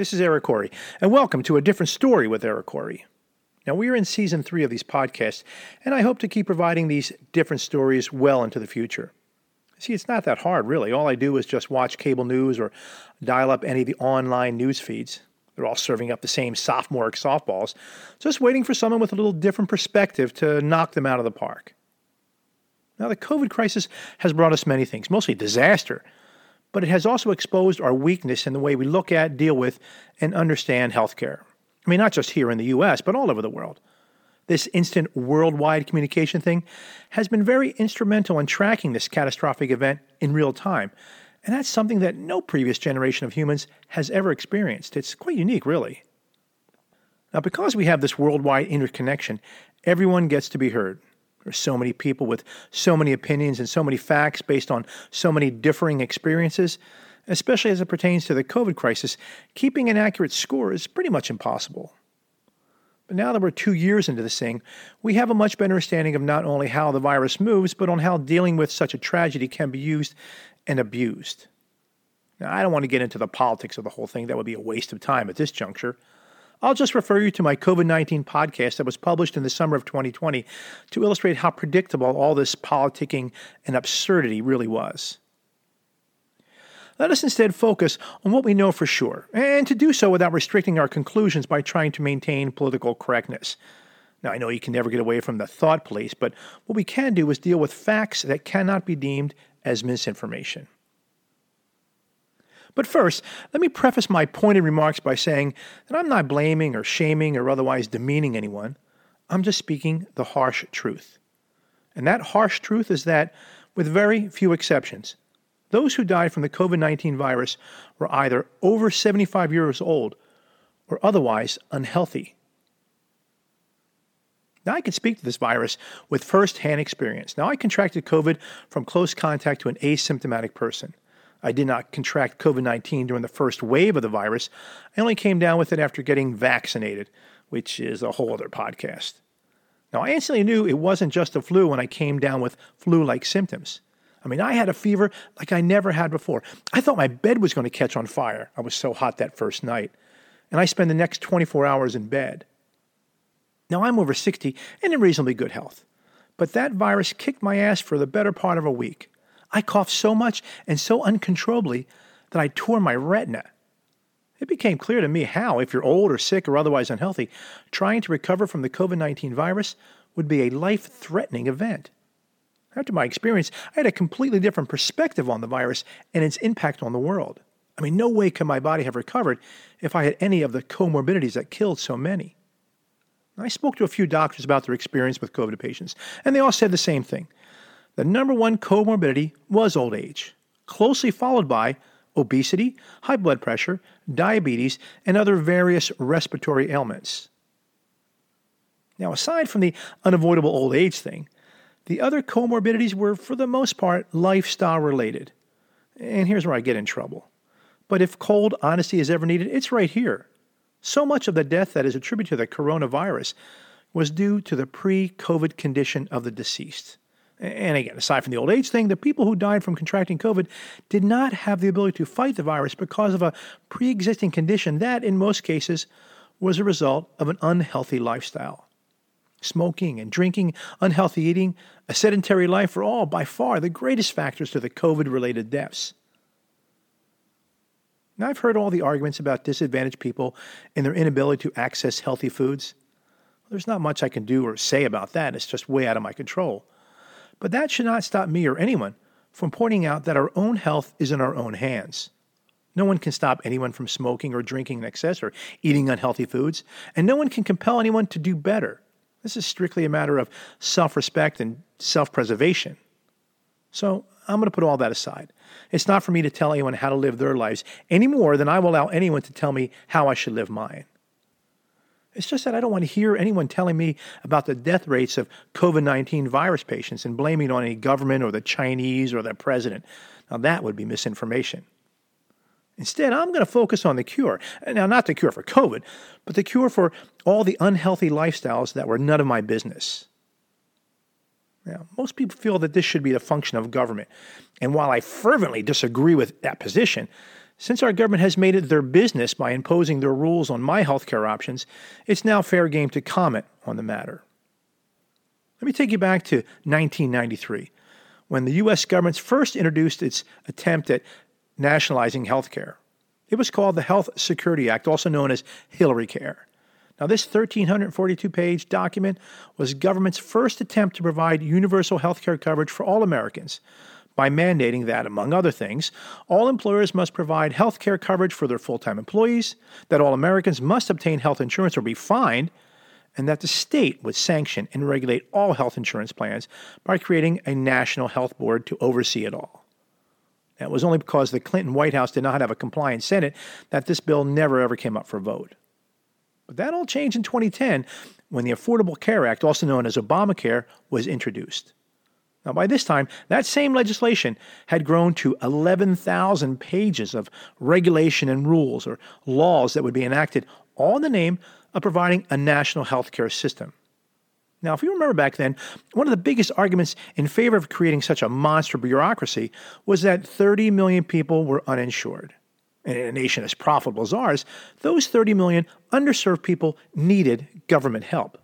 This is Eric Corey, and welcome to a different story with Eric Corey. Now, we are in season three of these podcasts, and I hope to keep providing these different stories well into the future. See, it's not that hard, really. All I do is just watch cable news or dial up any of the online news feeds. They're all serving up the same sophomoric softballs, just waiting for someone with a little different perspective to knock them out of the park. Now, the COVID crisis has brought us many things, mostly disaster, but it has also exposed our weakness in the way we look at, deal with, and understand healthcare. I mean, not just here in the US, but all over the world. This instant worldwide communication thing has been very instrumental in tracking this catastrophic event in real time. And that's something that no previous generation of humans has ever experienced. It's quite unique, really. Now, because we have this worldwide interconnection, everyone gets to be heard. There's so many people with so many opinions and so many facts based on so many differing experiences especially as it pertains to the COVID crisis, keeping an accurate score is pretty much impossible. But now that we're two years into this thing, we have a much better understanding of not only how the virus moves, but on how dealing with such a tragedy can be used and abused. Now, I don't want to get into the politics of the whole thing, that would be a waste of time at this juncture. I'll just refer you to my COVID 19 podcast that was published in the summer of 2020 to illustrate how predictable all this politicking and absurdity really was. Let us instead focus on what we know for sure, and to do so without restricting our conclusions by trying to maintain political correctness. Now, I know you can never get away from the thought police, but what we can do is deal with facts that cannot be deemed as misinformation. But first, let me preface my pointed remarks by saying that I'm not blaming or shaming or otherwise demeaning anyone. I'm just speaking the harsh truth. And that harsh truth is that, with very few exceptions, those who died from the COVID 19 virus were either over 75 years old or otherwise unhealthy. Now, I can speak to this virus with firsthand experience. Now, I contracted COVID from close contact to an asymptomatic person. I did not contract COVID 19 during the first wave of the virus. I only came down with it after getting vaccinated, which is a whole other podcast. Now, I instantly knew it wasn't just the flu when I came down with flu like symptoms. I mean, I had a fever like I never had before. I thought my bed was going to catch on fire. I was so hot that first night. And I spent the next 24 hours in bed. Now, I'm over 60 and in reasonably good health. But that virus kicked my ass for the better part of a week. I coughed so much and so uncontrollably that I tore my retina. It became clear to me how, if you're old or sick or otherwise unhealthy, trying to recover from the COVID 19 virus would be a life threatening event. After my experience, I had a completely different perspective on the virus and its impact on the world. I mean, no way could my body have recovered if I had any of the comorbidities that killed so many. I spoke to a few doctors about their experience with COVID patients, and they all said the same thing. The number one comorbidity was old age, closely followed by obesity, high blood pressure, diabetes, and other various respiratory ailments. Now, aside from the unavoidable old age thing, the other comorbidities were, for the most part, lifestyle related. And here's where I get in trouble. But if cold honesty is ever needed, it's right here. So much of the death that is attributed to the coronavirus was due to the pre COVID condition of the deceased. And again, aside from the old age thing, the people who died from contracting COVID did not have the ability to fight the virus because of a pre existing condition that, in most cases, was a result of an unhealthy lifestyle. Smoking and drinking, unhealthy eating, a sedentary life are all by far the greatest factors to the COVID related deaths. Now, I've heard all the arguments about disadvantaged people and their inability to access healthy foods. There's not much I can do or say about that, it's just way out of my control. But that should not stop me or anyone from pointing out that our own health is in our own hands. No one can stop anyone from smoking or drinking in excess or eating unhealthy foods, and no one can compel anyone to do better. This is strictly a matter of self respect and self preservation. So I'm going to put all that aside. It's not for me to tell anyone how to live their lives any more than I will allow anyone to tell me how I should live mine. It's just that I don't want to hear anyone telling me about the death rates of COVID 19 virus patients and blaming on any government or the Chinese or the president. Now, that would be misinformation. Instead, I'm going to focus on the cure. Now, not the cure for COVID, but the cure for all the unhealthy lifestyles that were none of my business. Now, most people feel that this should be the function of government. And while I fervently disagree with that position, Since our government has made it their business by imposing their rules on my healthcare options, it's now fair game to comment on the matter. Let me take you back to 1993, when the U.S. government first introduced its attempt at nationalizing healthcare. It was called the Health Security Act, also known as Hillary Care. Now, this 1,342 page document was government's first attempt to provide universal health care coverage for all Americans by mandating that, among other things, all employers must provide health care coverage for their full time employees, that all Americans must obtain health insurance or be fined, and that the state would sanction and regulate all health insurance plans by creating a national health board to oversee it all. It was only because the Clinton White House did not have a compliant Senate that this bill never ever came up for vote. But that all changed in 2010 when the Affordable Care Act, also known as Obamacare, was introduced. Now, by this time, that same legislation had grown to 11,000 pages of regulation and rules or laws that would be enacted, all in the name of providing a national health care system. Now, if you remember back then, one of the biggest arguments in favor of creating such a monster bureaucracy was that 30 million people were uninsured. And in a nation as profitable as ours, those 30 million underserved people needed government help.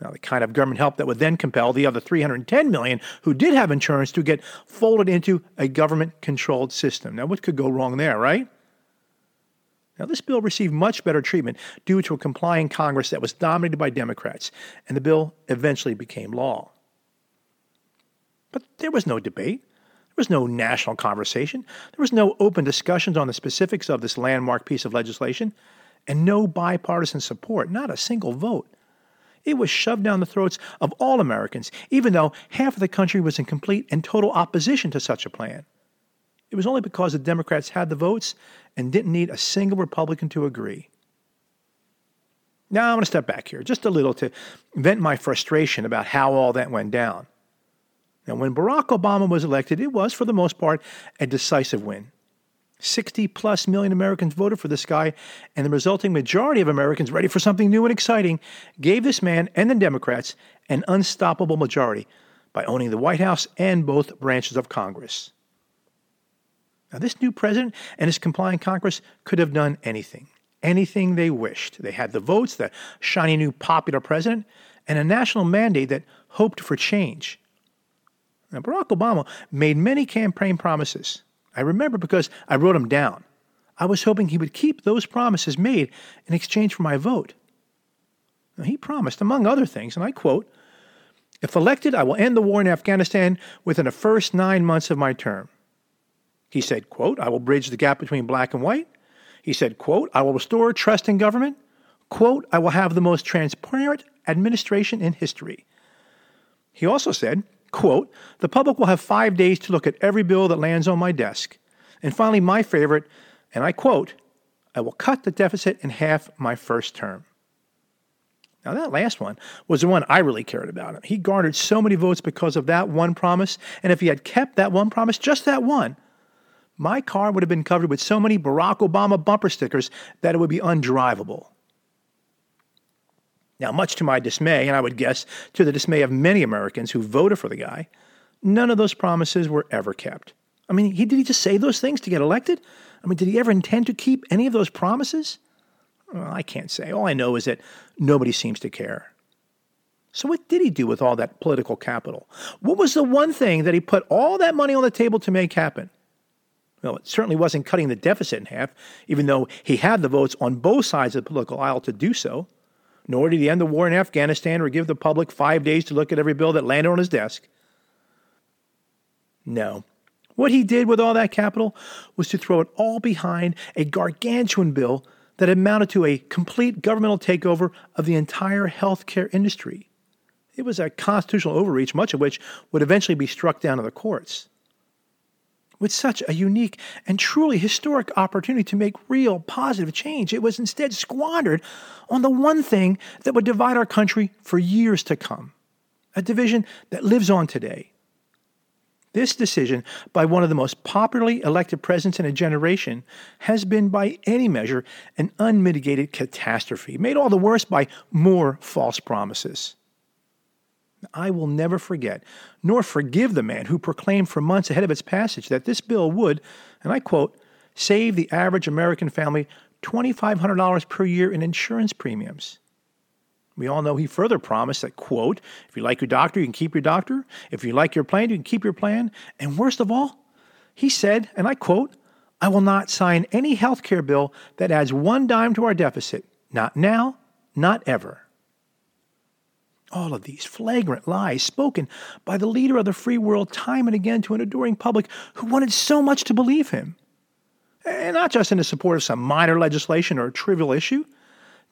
Now, the kind of government help that would then compel the other 310 million who did have insurance to get folded into a government controlled system. Now, what could go wrong there, right? Now, this bill received much better treatment due to a complying Congress that was dominated by Democrats, and the bill eventually became law. But there was no debate. There was no national conversation. There was no open discussions on the specifics of this landmark piece of legislation, and no bipartisan support, not a single vote. It was shoved down the throats of all Americans, even though half of the country was in complete and total opposition to such a plan. It was only because the Democrats had the votes and didn't need a single Republican to agree. Now, I'm going to step back here just a little to vent my frustration about how all that went down. Now, when Barack Obama was elected, it was, for the most part, a decisive win. 60 plus million Americans voted for this guy, and the resulting majority of Americans, ready for something new and exciting, gave this man and the Democrats an unstoppable majority by owning the White House and both branches of Congress. Now, this new president and his compliant Congress could have done anything, anything they wished. They had the votes, the shiny new popular president, and a national mandate that hoped for change. Now, Barack Obama made many campaign promises I remember because I wrote them down. I was hoping he would keep those promises made in exchange for my vote. Now, he promised, among other things, and I quote, If elected, I will end the war in Afghanistan within the first nine months of my term. He said, quote, I will bridge the gap between black and white. He said, quote, I will restore trust in government. Quote, I will have the most transparent administration in history. He also said, quote, the public will have five days to look at every bill that lands on my desk. And finally, my favorite, and I quote, I will cut the deficit in half my first term. Now, that last one was the one I really cared about. He garnered so many votes because of that one promise, and if he had kept that one promise, just that one, my car would have been covered with so many Barack Obama bumper stickers that it would be undrivable. Now, much to my dismay, and I would guess to the dismay of many Americans who voted for the guy, none of those promises were ever kept. I mean, he, did he just say those things to get elected? I mean, did he ever intend to keep any of those promises? Well, I can't say. All I know is that nobody seems to care. So, what did he do with all that political capital? What was the one thing that he put all that money on the table to make happen? Well, it certainly wasn't cutting the deficit in half, even though he had the votes on both sides of the political aisle to do so nor did he end the war in Afghanistan or give the public five days to look at every bill that landed on his desk. No. What he did with all that capital was to throw it all behind a gargantuan bill that amounted to a complete governmental takeover of the entire healthcare industry. It was a constitutional overreach, much of which would eventually be struck down in the courts with such a unique and truly historic opportunity to make real positive change, it was instead squandered on the one thing that would divide our country for years to come a division that lives on today. This decision by one of the most popularly elected presidents in a generation has been, by any measure, an unmitigated catastrophe, made all the worse by more false promises. I will never forget, nor forgive the man who proclaimed for months ahead of its passage that this bill would, and I quote, save the average American family $2,500 per year in insurance premiums. We all know he further promised that, quote, if you like your doctor, you can keep your doctor. If you like your plan, you can keep your plan. And worst of all, he said, and I quote, I will not sign any health care bill that adds one dime to our deficit. Not now, not ever. All of these flagrant lies spoken by the leader of the free world time and again to an adoring public who wanted so much to believe him. And not just in the support of some minor legislation or a trivial issue.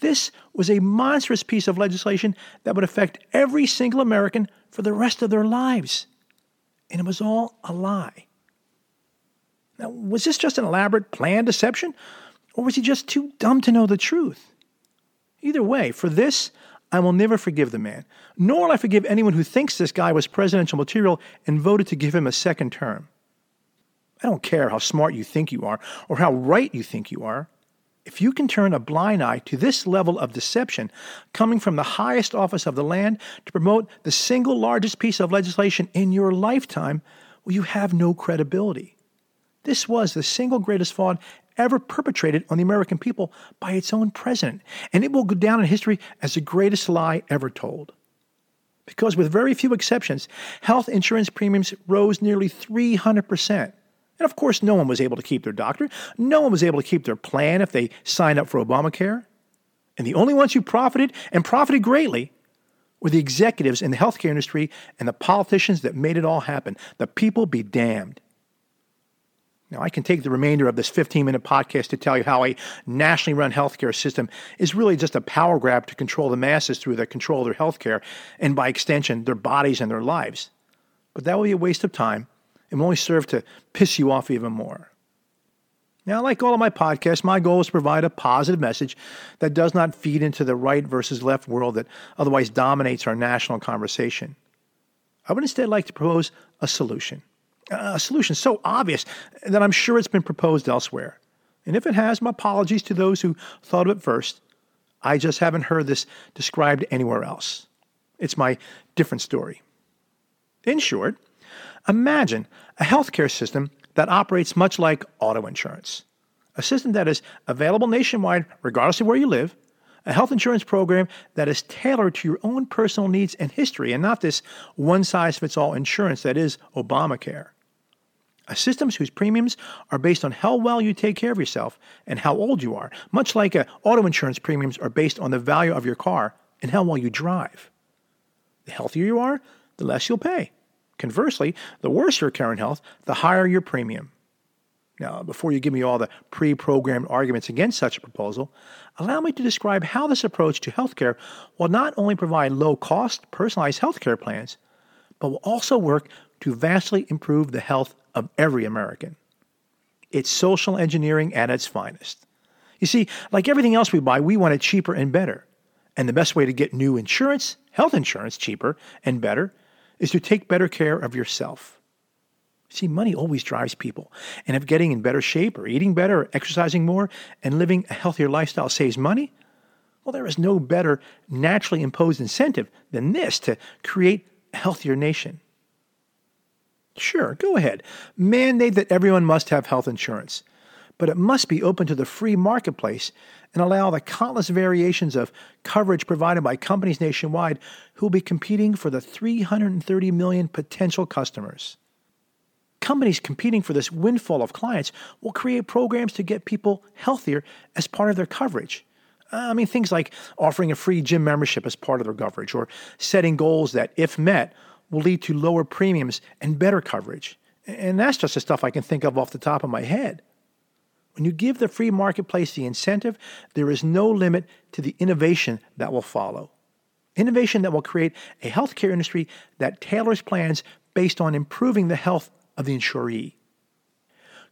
This was a monstrous piece of legislation that would affect every single American for the rest of their lives. And it was all a lie. Now, was this just an elaborate planned deception? Or was he just too dumb to know the truth? Either way, for this, I will never forgive the man, nor will I forgive anyone who thinks this guy was presidential material and voted to give him a second term. I don't care how smart you think you are or how right you think you are. If you can turn a blind eye to this level of deception coming from the highest office of the land to promote the single largest piece of legislation in your lifetime, well, you have no credibility. This was the single greatest fraud ever perpetrated on the American people by its own president, and it will go down in history as the greatest lie ever told. Because, with very few exceptions, health insurance premiums rose nearly 300%. And of course, no one was able to keep their doctor. No one was able to keep their plan if they signed up for Obamacare. And the only ones who profited, and profited greatly, were the executives in the healthcare industry and the politicians that made it all happen. The people be damned. Now, I can take the remainder of this 15 minute podcast to tell you how a nationally run healthcare system is really just a power grab to control the masses through the control of their healthcare and, by extension, their bodies and their lives. But that will be a waste of time and will only serve to piss you off even more. Now, like all of my podcasts, my goal is to provide a positive message that does not feed into the right versus left world that otherwise dominates our national conversation. I would instead like to propose a solution a solution so obvious that I'm sure it's been proposed elsewhere. And if it has, my apologies to those who thought of it first. I just haven't heard this described anywhere else. It's my different story. In short, imagine a healthcare system that operates much like auto insurance, a system that is available nationwide regardless of where you live, a health insurance program that is tailored to your own personal needs and history, and not this one size fits all insurance that is Obamacare. A system whose premiums are based on how well you take care of yourself and how old you are, much like auto insurance premiums are based on the value of your car and how well you drive. The healthier you are, the less you'll pay. Conversely, the worse your current health, the higher your premium. Now, before you give me all the pre programmed arguments against such a proposal, allow me to describe how this approach to healthcare will not only provide low cost, personalized healthcare plans, but will also work to vastly improve the health of every American. It's social engineering at its finest. You see, like everything else we buy, we want it cheaper and better. And the best way to get new insurance, health insurance, cheaper and better, is to take better care of yourself. See, money always drives people. And if getting in better shape or eating better or exercising more and living a healthier lifestyle saves money, well, there is no better naturally imposed incentive than this to create a healthier nation. Sure, go ahead. Mandate that everyone must have health insurance. But it must be open to the free marketplace and allow the countless variations of coverage provided by companies nationwide who will be competing for the 330 million potential customers companies competing for this windfall of clients will create programs to get people healthier as part of their coverage. Uh, I mean, things like offering a free gym membership as part of their coverage, or setting goals that, if met, will lead to lower premiums and better coverage. And that's just the stuff I can think of off the top of my head. When you give the free marketplace the incentive, there is no limit to the innovation that will follow. Innovation that will create a healthcare industry that tailors plans based on improving the health of the insuree.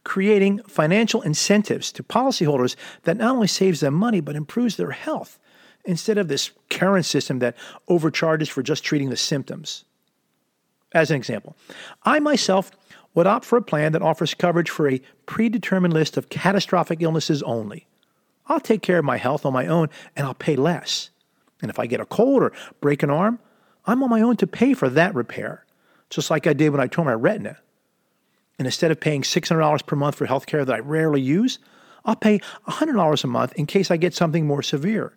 Creating financial incentives to policyholders that not only saves them money but improves their health instead of this current system that overcharges for just treating the symptoms. As an example, I myself would opt for a plan that offers coverage for a predetermined list of catastrophic illnesses only. I'll take care of my health on my own and I'll pay less. And if I get a cold or break an arm, I'm on my own to pay for that repair, just like I did when I tore my retina. And instead of paying $600 per month for health care that I rarely use, I'll pay $100 a month in case I get something more severe.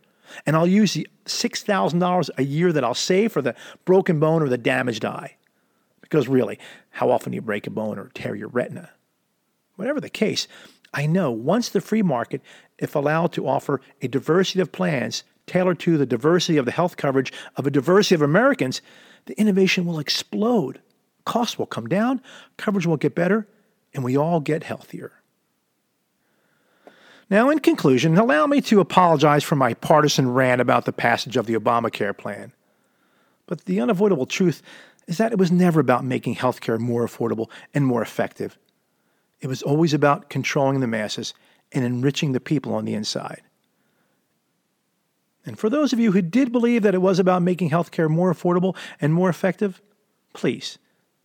And I'll use the $6,000 a year that I'll save for the broken bone or the damaged eye. Because really, how often do you break a bone or tear your retina? Whatever the case, I know once the free market, if allowed to offer a diversity of plans tailored to the diversity of the health coverage of a diversity of Americans, the innovation will explode. Costs will come down, coverage will get better, and we all get healthier. Now, in conclusion, allow me to apologize for my partisan rant about the passage of the Obamacare plan. But the unavoidable truth is that it was never about making healthcare more affordable and more effective. It was always about controlling the masses and enriching the people on the inside. And for those of you who did believe that it was about making healthcare more affordable and more effective, please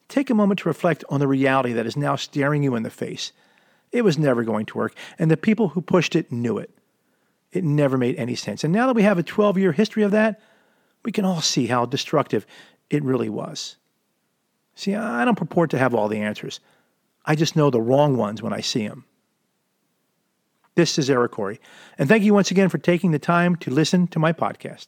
take a moment to reflect on the reality that is now staring you in the face. It was never going to work, and the people who pushed it knew it. It never made any sense. And now that we have a 12 year history of that, we can all see how destructive it really was. See, I don't purport to have all the answers. I just know the wrong ones when I see them. This is Eric Corey, and thank you once again for taking the time to listen to my podcast.